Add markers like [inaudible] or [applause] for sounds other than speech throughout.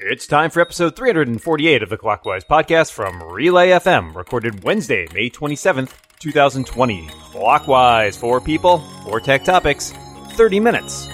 It's time for episode 348 of the Clockwise podcast from Relay FM, recorded Wednesday, May 27th, 2020. Clockwise, four people, four tech topics, 30 minutes.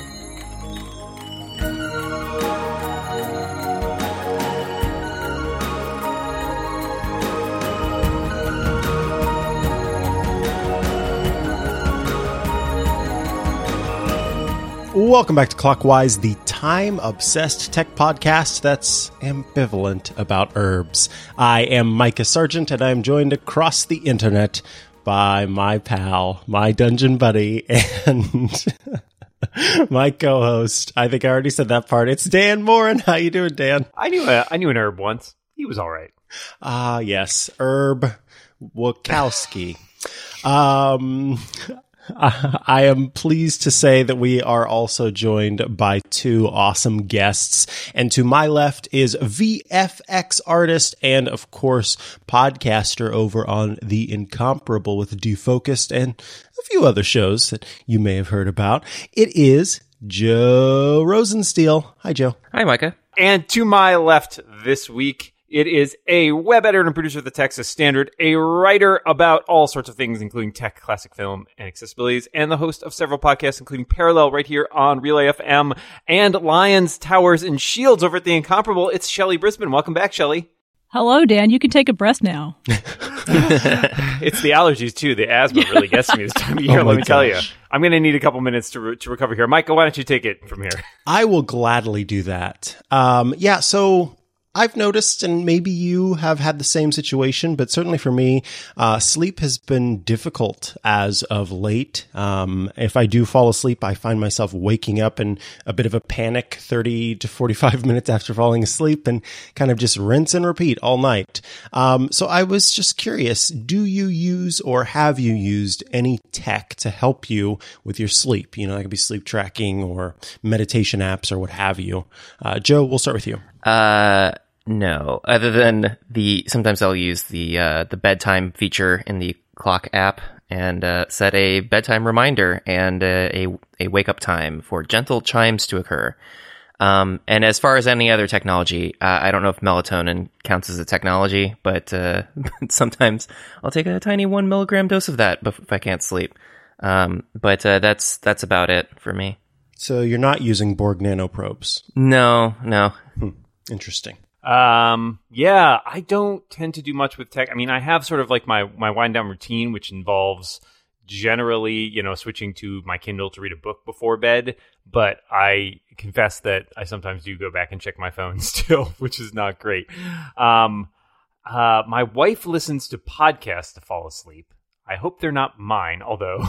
Welcome back to Clockwise, the time obsessed tech podcast that's ambivalent about herbs. I am Micah Sargent, and I am joined across the internet by my pal, my dungeon buddy, and [laughs] my co-host. I think I already said that part. It's Dan Moren. How you doing, Dan? I knew a, I knew an herb once. He was all right. Ah, yes, Herb Wachowski. Um, I am pleased to say that we are also joined by two awesome guests. And to my left is VFX artist and, of course, podcaster over on The Incomparable with Defocused and a few other shows that you may have heard about. It is Joe Rosensteel. Hi, Joe. Hi, Micah. And to my left this week, it is a web editor and producer of the Texas Standard, a writer about all sorts of things, including tech, classic film, and accessibilities, and the host of several podcasts, including Parallel right here on Relay FM and Lions, Towers, and Shields over at The Incomparable. It's Shelly Brisbane. Welcome back, Shelly. Hello, Dan. You can take a breath now. [laughs] it's the allergies too. The asthma really gets me this time of year. [laughs] Oh let my me tell you. I'm going to need a couple minutes to re- to recover here. Michael, why don't you take it from here? I will gladly do that. Um, yeah, so I've noticed, and maybe you have had the same situation, but certainly for me, uh, sleep has been difficult as of late. Um, if I do fall asleep, I find myself waking up in a bit of a panic 30 to 45 [laughs] minutes after falling asleep and kind of just rinse and repeat all night. Um, so I was just curious, do you use or have you used any tech to help you with your sleep? You know, that could be sleep tracking or meditation apps or what have you. Uh, Joe, we'll start with you. Uh, no. Other than the sometimes I'll use the uh, the bedtime feature in the clock app and uh, set a bedtime reminder and uh, a a wake up time for gentle chimes to occur. Um, and as far as any other technology, uh, I don't know if melatonin counts as a technology, but uh, [laughs] sometimes I'll take a tiny one milligram dose of that if I can't sleep. Um, but uh, that's that's about it for me. So you're not using Borg nanoprobes. No, no. Interesting. Um, yeah, I don't tend to do much with tech. I mean, I have sort of like my my wind down routine, which involves generally, you know, switching to my Kindle to read a book before bed. But I confess that I sometimes do go back and check my phone [laughs] still, which is not great. Um, uh, my wife listens to podcasts to fall asleep. I hope they're not mine, although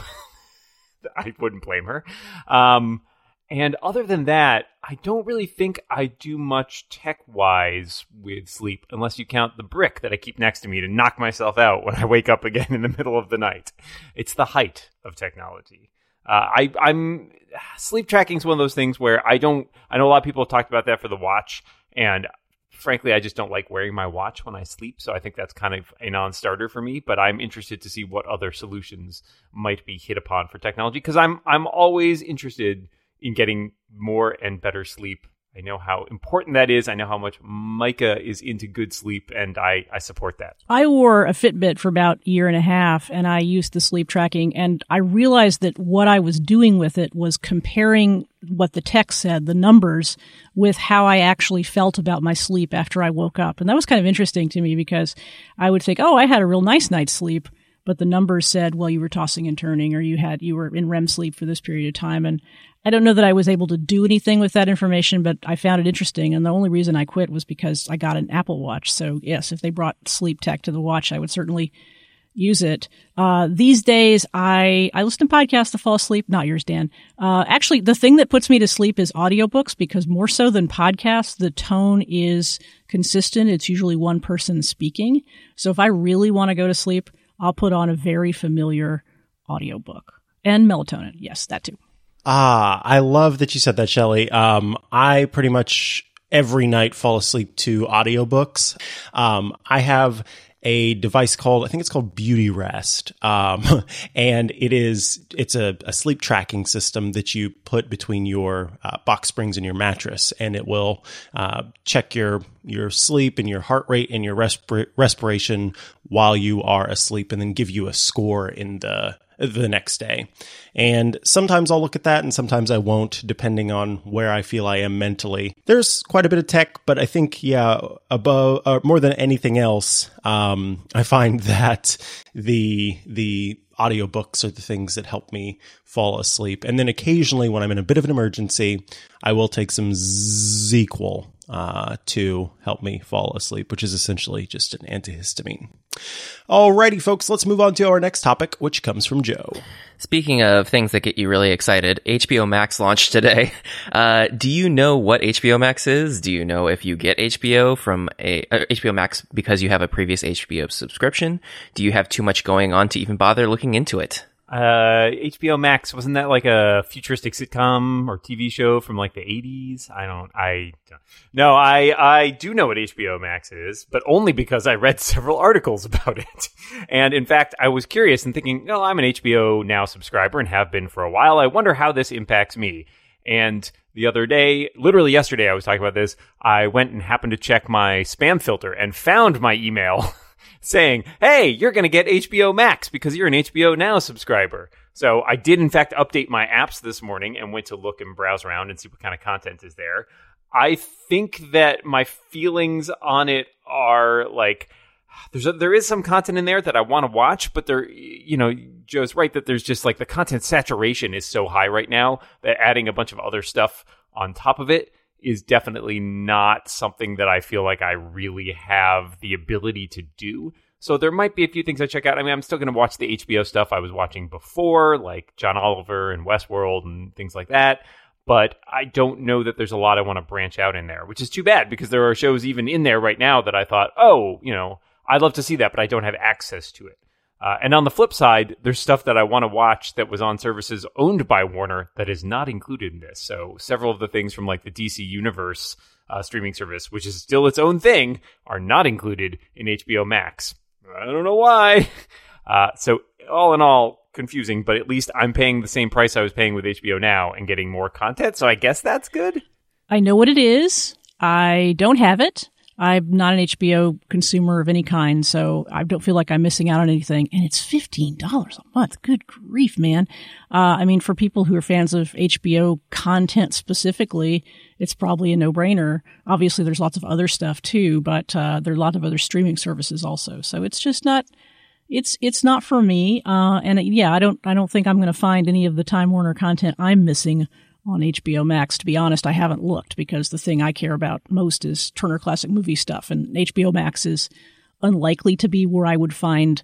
[laughs] I wouldn't blame her. Um, and other than that, I don't really think I do much tech wise with sleep, unless you count the brick that I keep next to me to knock myself out when I wake up again in the middle of the night. It's the height of technology. Uh, I, I'm sleep tracking is one of those things where I don't. I know a lot of people have talked about that for the watch, and frankly, I just don't like wearing my watch when I sleep. So I think that's kind of a non-starter for me. But I'm interested to see what other solutions might be hit upon for technology because I'm I'm always interested in getting more and better sleep. I know how important that is. I know how much Micah is into good sleep, and I, I support that. I wore a Fitbit for about a year and a half and I used the sleep tracking and I realized that what I was doing with it was comparing what the text said, the numbers, with how I actually felt about my sleep after I woke up. And that was kind of interesting to me because I would think, oh, I had a real nice night's sleep. But the numbers said, well, you were tossing and turning or you had, you were in REM sleep for this period of time. And I don't know that I was able to do anything with that information, but I found it interesting. And the only reason I quit was because I got an Apple Watch. So yes, if they brought sleep tech to the watch, I would certainly use it. Uh, these days, I, I listen to podcasts to fall asleep. Not yours, Dan. Uh, actually, the thing that puts me to sleep is audiobooks because more so than podcasts, the tone is consistent. It's usually one person speaking. So if I really want to go to sleep, I'll put on a very familiar audiobook and melatonin. Yes, that too. Ah, I love that you said that, Shelly. Um, I pretty much every night fall asleep to audiobooks. Um, I have a device called I think it's called Beauty Rest, um, [laughs] and it is it's a, a, sleep tracking system that you put between your uh, box springs and your mattress, and it will uh, check your your sleep and your heart rate and your respir- respiration while you are asleep, and then give you a score in the the next day. And sometimes I'll look at that and sometimes I won't, depending on where I feel I am mentally. There's quite a bit of tech, but I think, yeah, above, uh, more than anything else, um, I find [laughs] that the, the, audiobooks are the things that help me fall asleep. And then occasionally when I'm in a bit of an emergency, I will take some ZzzQuil uh, to help me fall asleep, which is essentially just an antihistamine. Alrighty, folks, let's move on to our next topic, which comes from Joe. Speaking of things that get you really excited, HBO Max launched today. [laughs] Uh, do you know what HBO Max is? Do you know if you get HBO from a uh, HBO Max because you have a previous HBO subscription? Do you have too much going on to even bother looking into it? Uh, HBO Max wasn't that like a futuristic sitcom or TV show from like the 80s? I don't I don't. No, I I do know what HBO Max is, but only because I read [laughs] several articles about it. And in fact, I was curious and thinking, "No, I'm an HBO Now subscriber and have been for a while. I wonder how this impacts me." And the other day, literally yesterday I was talking about this, I went and happened to check my spam filter and found my email [laughs] saying, Hey, you're going to get HBO Max because you're an HBO Now subscriber. So I did, in fact, update my apps this morning and went to look and browse around and see what kind of content is there. I think that my feelings on it are like, there's a, there is some content in there that I want to watch, but there, you know, Joe's right that there's just like the content saturation is so high right now that adding a bunch of other stuff on top of it is definitely not something that I feel like I really have the ability to do. So there might be a few things I check out. I mean, I'm still going to watch the HBO stuff I was watching before, like John Oliver and Westworld and things like that. But I don't know that there's a lot I want to branch out in there, which is too bad because there are shows even in there right now that I thought, oh, you know, I'd love to see that, but I don't have access to it. Uh, and on the flip side, there's stuff that I want to watch that was on services owned by Warner that is not included in this. So several of the things from like the DC Universe uh, streaming service, which is still its own thing, are not included in HBO Max. I don't know why. [laughs] Uh, so all in all, confusing, but at least I'm paying the same price I was paying with HBO now and getting more content. So I guess that's good. I know what it is. I don't have it. I'm not an HBO consumer of any kind, so I don't feel like I'm missing out on anything. And it's $15 a month. Good grief, man. Uh, I mean, for people who are fans of HBO content specifically, it's probably a no brainer. Obviously, there's lots of other stuff too, but uh, there are a lot of other streaming services also. So it's just not. It's it's not for me, uh, and yeah, I don't I don't think I'm going to find any of the Time Warner content I'm missing on HBO Max. To be honest, I haven't looked because the thing I care about most is Turner Classic Movie stuff, and HBO Max is unlikely to be where I would find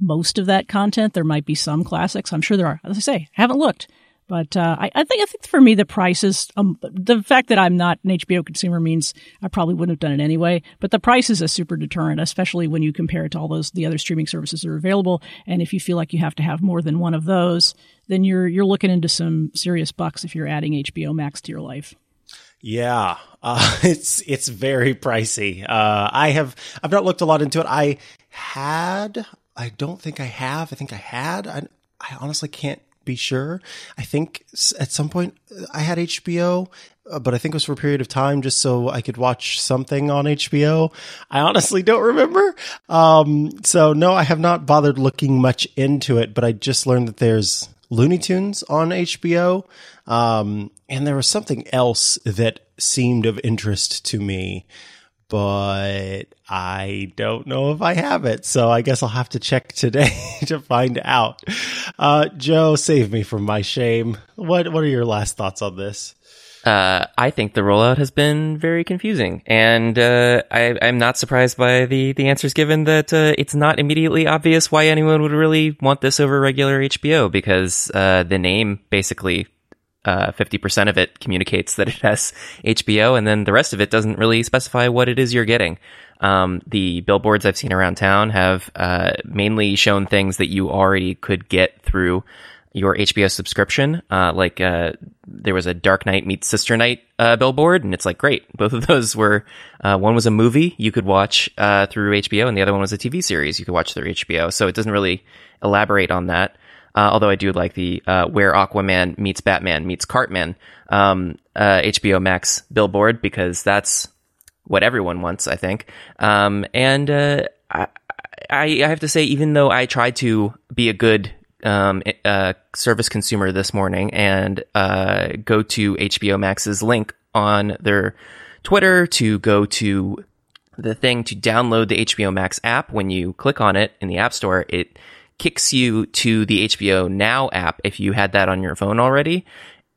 most of that content. There might be some classics. I'm sure there are. As I say, I haven't looked. But uh, I, I, think I think for me the prices, um, the fact that I'm not an HBO consumer means I probably wouldn't have done it anyway. But the price is a super deterrent, especially when you compare it to all those the other streaming services that are available. And if you feel like you have to have more than one of those, then you're you're looking into some serious bucks if you're adding HBO Max to your life. Yeah, uh, [laughs] it's it's very pricey. Uh, I have I've not looked a lot into it. I had. I don't think I have. I think I had. I, I honestly can't be sure. I think at some point I had HBO, uh, but I think it was for a period of time just so I could watch something on HBO. I honestly don't remember. Um, so no, I have not bothered looking much into it, but I just learned that there's Looney Tunes on HBO. Um, and there was something else that seemed of interest to me but I don't know if I have it. So I guess I'll have to check today [laughs] to find out. Uh, Joe, save me from my shame. What What are your last thoughts on this? Uh, I think the rollout has been very confusing, and uh, I, am not surprised by the the answers given that uh, it's not immediately obvious why anyone would really want this over regular HBO because uh, the name basically uh, 50% of it communicates that it has HBO, and then the rest of it doesn't really specify what it is you're getting. Um, the billboards I've seen around town have uh, mainly shown things that you already could get through your HBO subscription. Uh, like uh, there was a Dark Knight meets Sister Night uh, billboard, and it's like great. Both of those were uh, one was a movie you could watch through HBO, and the other one was a TV series you could watch through HBO. So it doesn't really elaborate on that. Uh, although I do like the where Aquaman meets Batman meets Cartman um, HBO Max billboard because that's what everyone wants, I think. Um, and I, I have to say, even though I tried to be a good um, uh, service consumer this morning and uh, go to HBO Max's link on their Twitter to go to the thing to download the HBO Max app. When you click on it in the App Store, it kicks you to the HBO Now app if you had that on your phone already.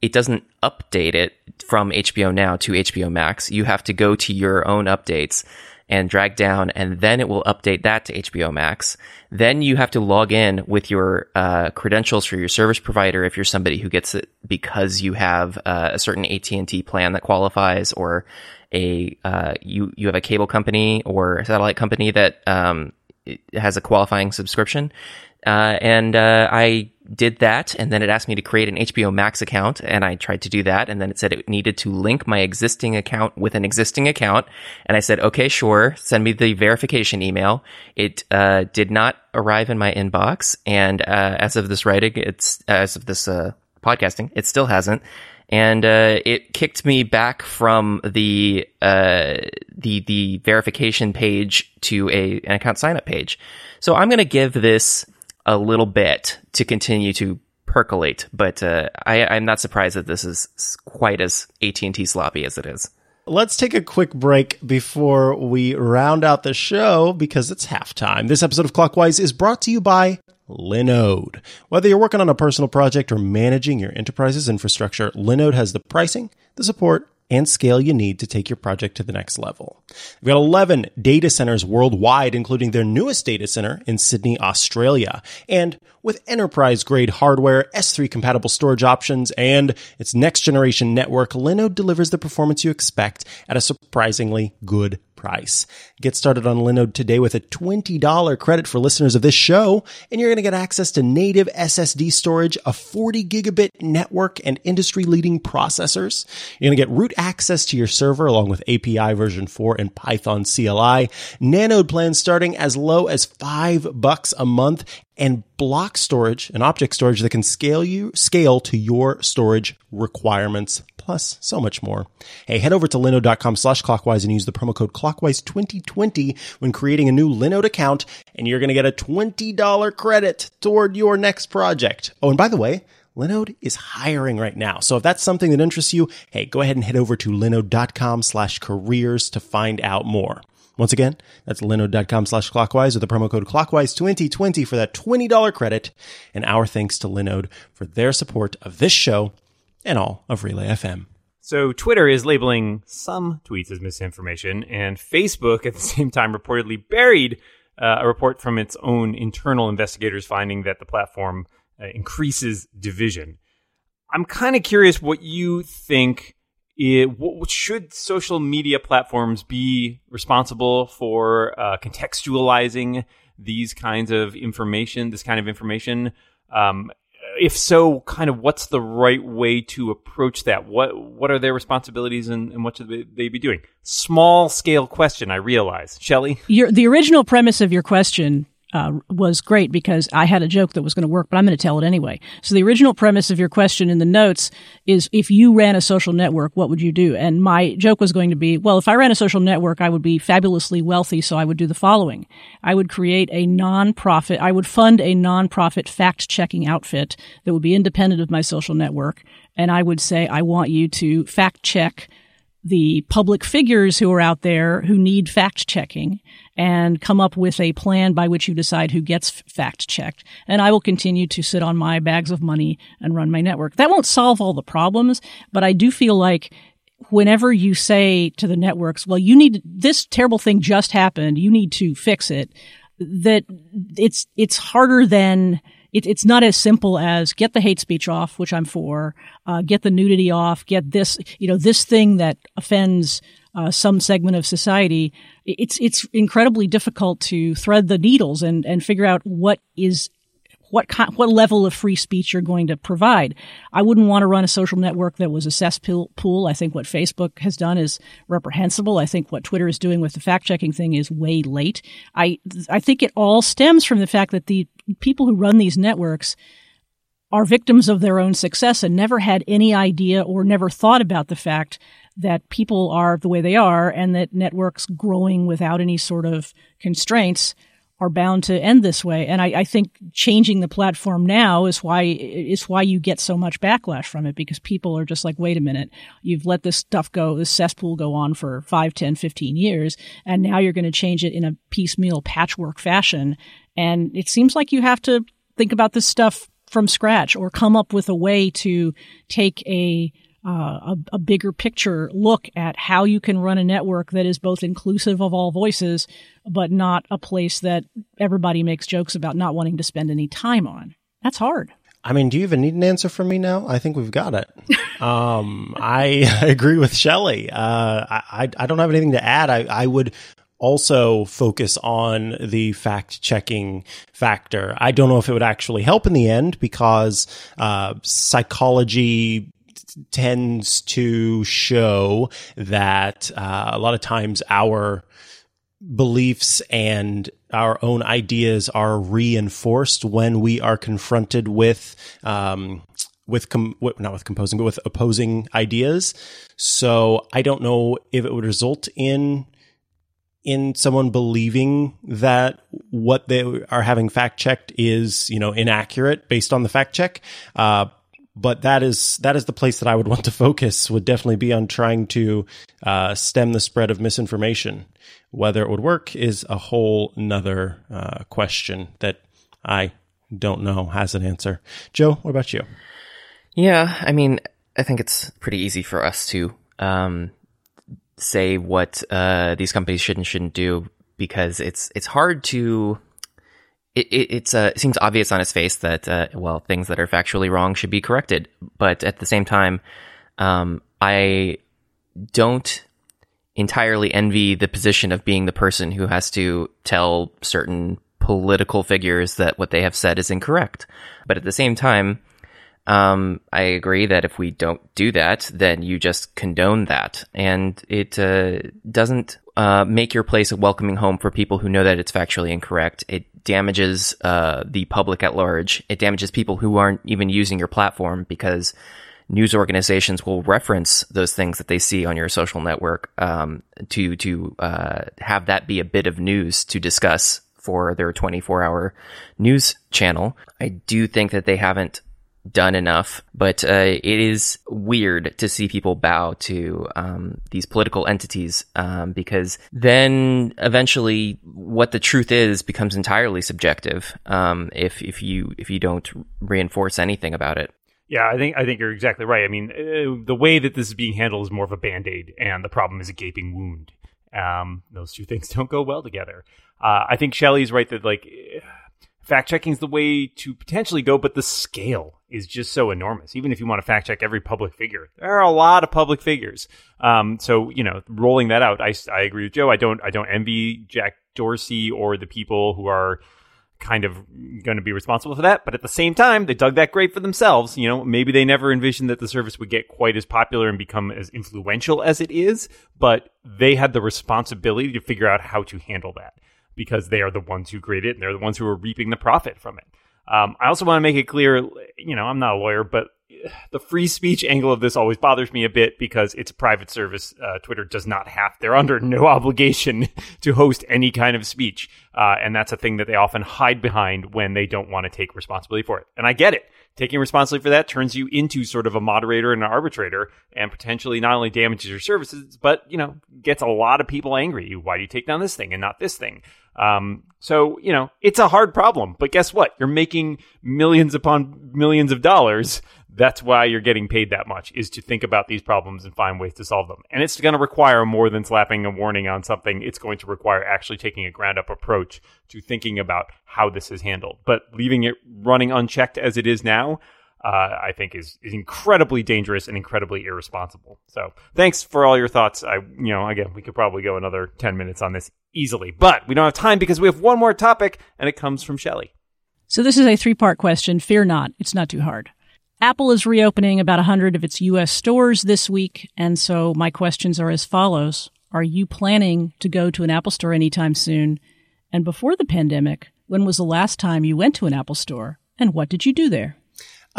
It doesn't update it from HBO Now to HBO Max. You have to go to your own updates and drag down, and then it will update that to HBO Max. Then you have to log in with your uh, credentials for your service provider if you're somebody who gets it because you have uh, a certain AT and T plan that qualifies, or a uh, you you have a cable company or a satellite company that um, has a qualifying subscription. Uh, and uh, I did that, and then it asked me to create an HBO Max account, and I tried to do that, and then it said it needed to link my existing account with an existing account, and I said, okay, sure, send me the verification email. It uh, did not arrive in my inbox, and uh, as of this writing, it's as of this uh, podcasting, it still hasn't. And uh, it kicked me back from the the the verification page to a an account sign up page. So I'm going to give this a little bit to continue to percolate, but uh, I, I'm not surprised that this is quite as AT&T sloppy as it is. Let's take a quick break before we round out the show because it's halftime. This episode of Clockwise is brought to you by Linode. Whether you're working on a personal project or managing your enterprise's infrastructure, Linode has the pricing, the support, and scale you need to take your project to the next level. We've got 11 data centers worldwide, including their newest data center in Sydney, Australia. And with enterprise grade hardware, S3 compatible storage options, and its next generation network, Linode delivers the performance you expect at a surprisingly good price. Get started on Linode today with a $20 credit for listeners of this show, and you're going to get access to native SSD storage, a 40 gigabit network, and industry leading processors. You're going to get root access to your server along with API version 4 and Python CLI. Nanode plans starting as low as five bucks a month and block storage and object storage that can scale you scale to your storage requirements plus so much more. Hey, head over to linode.com slash clockwise and use the promo code clockwise 2020 when creating a new Linode account and you're going to get a $20 credit toward your next project. Oh, and by the way, Linode is hiring right now. So if that's something that interests you, hey, go ahead and head over to linode.com slash careers to find out more. Once again, that's linode.com slash clockwise with the promo code clockwise 2020 for that $20 credit. And our thanks to Linode for their support of this show and all of Relay FM. So Twitter is labeling some tweets as misinformation, and Facebook at the [laughs] same time reportedly buried uh, a report from its own internal investigators finding that the platform uh, increases division. I'm kind of curious what you think it, should social media platforms be responsible for uh, contextualizing these kinds of information, this kind of information? Um, if so, kind of what's the right way to approach that? What what are their responsibilities and, and what should they be doing? Small scale question, I realize. Shelly? Your, the original premise of your question uh, was great because I had a joke that was going to work, but I'm going to tell it anyway. So the original premise of your question in the notes is if you ran a social network, what would you do? And my joke was going to be, well, if I ran a social network, I would be fabulously wealthy. So I would do the following. I would create a nonprofit. I would fund a nonprofit fact checking outfit that would be independent of my social network. And I would say, I want you to fact check the public figures who are out there who need fact checking and come up with a plan by which you decide who gets fact checked. And I will continue to sit on my bags of money and run my network. That won't solve all the problems, but I do feel like whenever you say to the networks, well, you need this terrible thing just happened. You need to fix it. That it's, it's harder than, it, it's not as simple as get the hate speech off, which I'm for, uh, get the nudity off, get this, you know, this thing that offends uh, some segment of society. It's it's incredibly difficult to thread the needles and and figure out what is what kind, what level of free speech you're going to provide. I wouldn't want to run a social network that was a cesspool. I think what Facebook has done is reprehensible. I think what Twitter is doing with the fact checking thing is way late. I I think it all stems from the fact that the people who run these networks are victims of their own success and never had any idea or never thought about the fact that people are the way they are and that networks growing without any sort of constraints are bound to end this way. And I, I, think changing the platform now is why is why you get so much backlash from it because people are just like, wait a minute, you've let this stuff go, this cesspool go on for 5, 10, 15 years, and now you're going to change it in a piecemeal patchwork fashion. And it seems like you have to think about this stuff from scratch or come up with a way to take a uh, a, a, bigger picture look at how you can run a network that is both inclusive of all voices, but not a place that everybody makes jokes about not wanting to spend any time on. That's hard. I mean, do you even need an answer from me now? I think we've got it. [laughs] um, I agree with Shelly. Uh, I, I don't have anything to add. I, I would also focus on the fact checking factor. I don't know if it would actually help in the end because uh, psychology tends to show that uh, a lot of times our beliefs and our own ideas are reinforced when we are confronted with um, with com- not with composing but with opposing ideas. So i don't know if it would result in in someone believing that what they are having fact checked is you know inaccurate based on the fact check uh, but that is that is the place that I would [laughs] want to focus. Would definitely be on trying to uh, stem the spread of misinformation. Whether it would work is a whole nother uh, question that I don't know has an answer. Joe, what about you? Yeah, I mean, I think it's pretty easy for us to um, say what uh, these companies should and shouldn't do because it's it's hard to it, uh, it seems obvious on its face that uh, well things that are factually wrong should be corrected, but at the same time, um, I don't entirely envy the position of being the person who has to tell certain political figures that what they have said is incorrect. But at the same time, um, I agree that if we don't do that, then you just condone that, and it uh, doesn't uh, make your place a welcoming home for people who know that it's factually incorrect. It damages uh, the public at large. It damages people who aren't even using your platform because news organizations will reference those things that they see on your social network um, to to uh, have that be a bit of news to discuss for their 24 hour news channel. I do think that they haven't done enough, but uh, it is weird to see people bow to um, these political entities um, because then eventually what the truth is becomes entirely subjective um, if if you if you don't reinforce anything about it. Yeah, I think I think you're exactly right. I mean, uh, the way that this is being handled is more of a band aid, and the problem is a gaping wound. Um, those two things [laughs] don't go well together. Uh, I think Shelly's right that like fact checking is the way to potentially go, but the scale is just so enormous. Even if you want to fact check every public figure, there are a lot of public figures. Um, so you know, rolling that out, I, I agree with Joe. I don't I don't envy Jack Dorsey or the people who are kind of going to be responsible for that. But at the same time, they dug that grave for themselves. You know, maybe they never envisioned that the service would get quite as popular and become as influential as it is, but they had the responsibility to figure out how to handle that because they are the ones who created it and they're the ones who are reaping the profit from it. Um, I also want to make it clear, you know, I'm not a lawyer, but [sighs] the free speech angle of this always bothers me a bit because it's a private service. Uh, Twitter does not have, they're under [laughs] no obligation [laughs] to host any kind of speech. Uh, and that's a thing that they often hide behind when they don't want to take responsibility for it. And I get it. Taking responsibility for that turns you into sort of a moderator and an arbitrator and potentially not only damages your services, but, you know, gets a lot of people angry. Why do you take down this thing and not this thing? Um, so, you know, it's a hard problem, but guess what? You're making millions upon millions of dollars. That's why you're getting paid that much is to think about these problems and find ways to solve them. And it's going to require more than slapping a warning on something. It's going to require actually taking a ground up approach to thinking about how this is handled. But leaving it running unchecked as it is now, uh, I think is, is incredibly dangerous and incredibly irresponsible. So thanks for all your thoughts. I, you know, again, we could probably go another 10 minutes on this easily, but we don't have time because we have one more topic and it comes from Shelly. So this is a three part question. Fear not. It's not too hard. Apple is reopening about 100 of its US stores this week. And so my questions are as follows. Are you planning to go to an Apple store anytime soon? And before the pandemic, when was the last time you went to an Apple store? And what did you do there?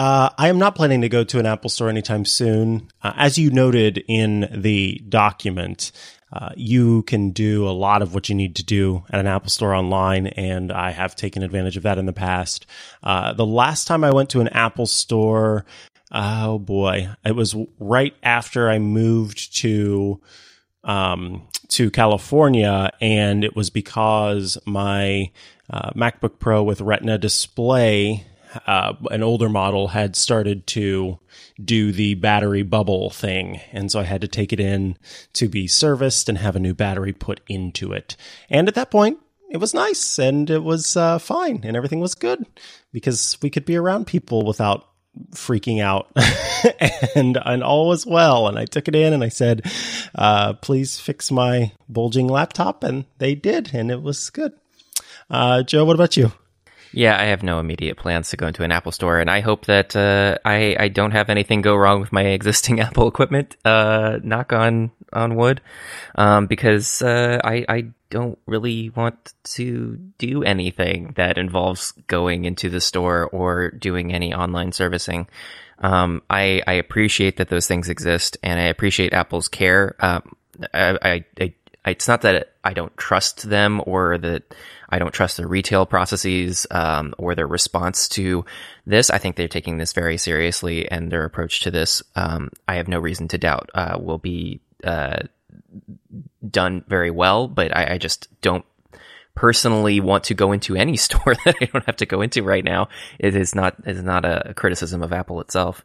Uh, I am not planning to go to an Apple store anytime soon. Uh, as you noted in the document, uh, you can do a lot of what you need to do at an Apple store online, and I have taken advantage of that in the past. Uh, the last time I went to an Apple store, oh boy, it was right after I moved to um, to California, and it was because my uh, MacBook Pro with Retina display uh, an older model had started to do the battery bubble thing. And so I had to take it in to be serviced and have a new battery put into it. And at that point, it was nice and it was uh, fine and everything was good because we could be around people without freaking out. [laughs] And and all was well. And i took it in and i said uh, please fix my bulging laptop. And they did and it was good. Uh, joe what about you yeah, I have no immediate plans to go into an Apple store, and I hope that uh, I I don't have anything go wrong with my [laughs] existing [laughs] Apple equipment. Uh, knock on on wood, um, because uh, I I don't really want to do anything that involves going into the store or doing any online servicing. Um, I I appreciate that those things exist, and I appreciate Apple's care. Um, I, I, I it's not that I don't trust them or that I don't trust their retail processes um, or their response to this. I think they're taking this very seriously, and their approach to this, um, I have no reason to doubt, uh, will be uh, done very well. But I, I just don't personally want to go into any [laughs] store that I don't have to go into right now. It is not it is not a criticism of Apple itself.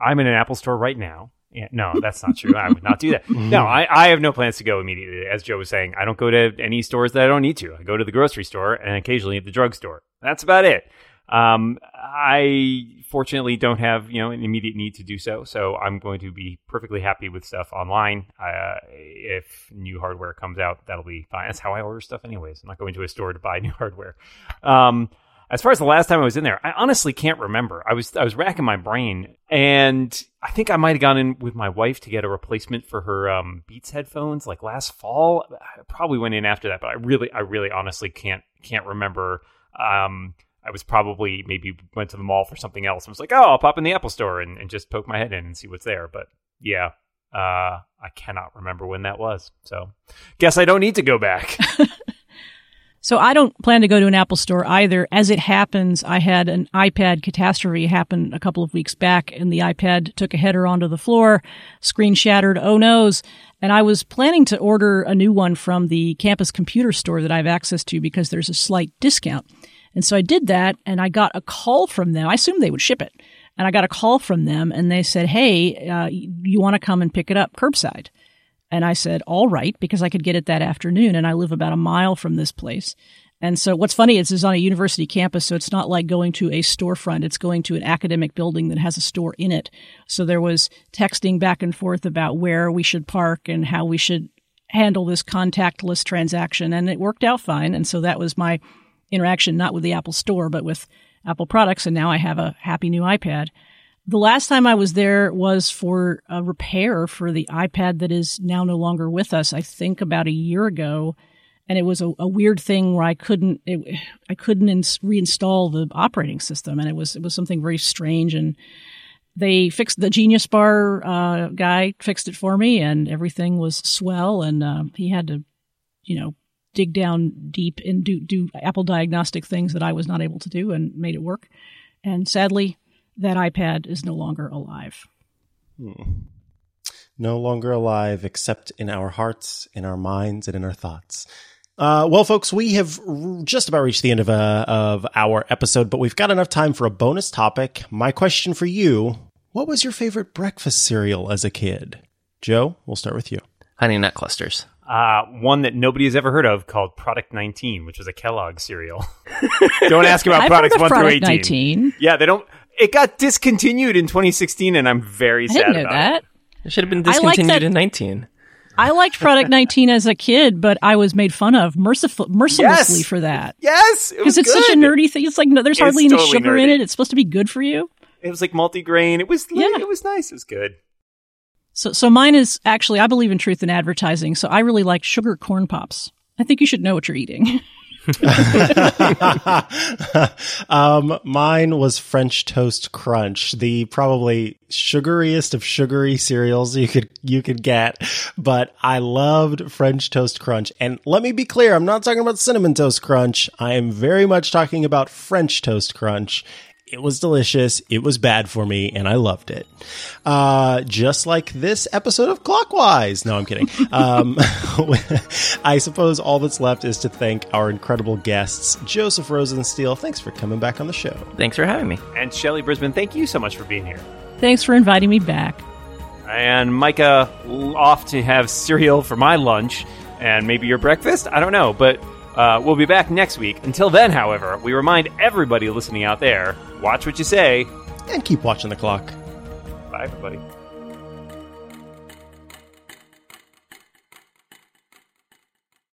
I'm in an Apple store right now. Yeah, no, that's not true. I would not do that. No, [laughs] I, I have no plans to go immediately. As Joe was saying, I don't go to any stores that I don't need to. I go to the grocery store and occasionally at the drugstore. That's about it. Um, I fortunately don't have you know an immediate need to do so, so I'm going to be perfectly happy with stuff online. Uh, if new hardware comes out, that'll be fine. That's how I order stuff, anyways. I'm not going to a store to buy [laughs] new hardware. Um, as far as the last time I was in there, I honestly can't remember. I was I was racking my brain, and I think I might have gone in with my wife to get a replacement for her um, Beats headphones like last fall. I probably went in after that, but I really, I really, honestly can't can't remember. Um, I was probably maybe went to the mall for something else and was like, oh, I'll pop in the Apple store and, and just poke my head in and see what's there. But yeah, uh, I cannot remember when that was. So guess I don't need to go back. [laughs] So I don't plan to go to an Apple store either. As it happens, I had an iPad catastrophe happen a couple of weeks back and the iPad took a header onto the floor, screen shattered. Oh noes. And I was planning to order a new one from the campus computer store that I have access to because there's a slight discount. And so I did that and I got a call from them. I assumed they would ship it. And I got a call from them and they said, Hey, uh, you want to come and pick it up curbside? And I said, all right, because I could get it that afternoon. And I live about a mile from this place. And so what's funny is it's on a university campus, so it's not like going to a storefront. It's going to an academic building that has a store in it. So there was texting back and forth about where we should park and how we should handle this contactless transaction. And it worked out fine. And so that was my interaction, not with the Apple store, but with Apple products. And now I have a happy new iPad. The last time I was there was for a repair for the iPad that is now no longer with us. I think about a year ago, and it was a, a weird thing where I couldn't it, I couldn't ins- reinstall the operating system, and it was it was something very strange. And they fixed the Genius Bar uh, guy fixed it for me, and everything was swell. And uh, he had to, you know, dig down deep and do do Apple diagnostic things that I was not able to do, and made it work. And sadly, that iPad is no longer alive. Hmm. No longer alive, except in our hearts, in our minds, and in our thoughts. Uh, well, folks, we have just about reached the end of, uh, of our episode, but we've got enough time for a bonus topic. My question for you What was your favorite breakfast cereal as a kid? Joe, we'll start with you. Honey Nut Clusters. Uh, one that nobody has ever heard of called Product 19, which was a Kellogg cereal. [laughs] don't ask about products 1 Product through 18. 19. Yeah, they don't it got discontinued in 2016, and I'm very I sad didn't know about that. it. It should have been discontinued in 19. I liked Product [laughs] 19 as a kid, but I was made fun of merciful, mercilessly Yes! for that. Yes, Because was it's such a nerdy thing. It's like no, there's It's hardly any totally sugar in it. It's supposed to be good for you. It was like multigrain. It was Yeah. it was nice. It was good. So, so mine is actually I believe in truth in advertising. So I really like sugar corn pops. I think you should know what you're eating. [laughs] [laughs] um, mine was French Toast Crunch, the probably sugariest of sugary cereals you could you could get. But I loved French Toast Crunch, and let me be clear: I'm not talking about Cinnamon Toast Crunch. I am very much talking about French Toast Crunch. It was delicious. It was bad for me, and I loved it. Uh, just like this episode of Clockwise. No, I'm kidding. [laughs] Um, [laughs] I suppose all that's left is to thank our incredible guests, Joseph Rosensteel. Thanks for coming back on the show. Thanks for having me. And Shelly Brisbane, thank you so much for being here. Thanks for inviting me back. And Micah off to have cereal for my lunch and maybe your breakfast. I don't know, but uh, we'll be back next week. Until then, however, we remind everybody listening out there: watch what you say. And keep watching the clock. Bye, everybody.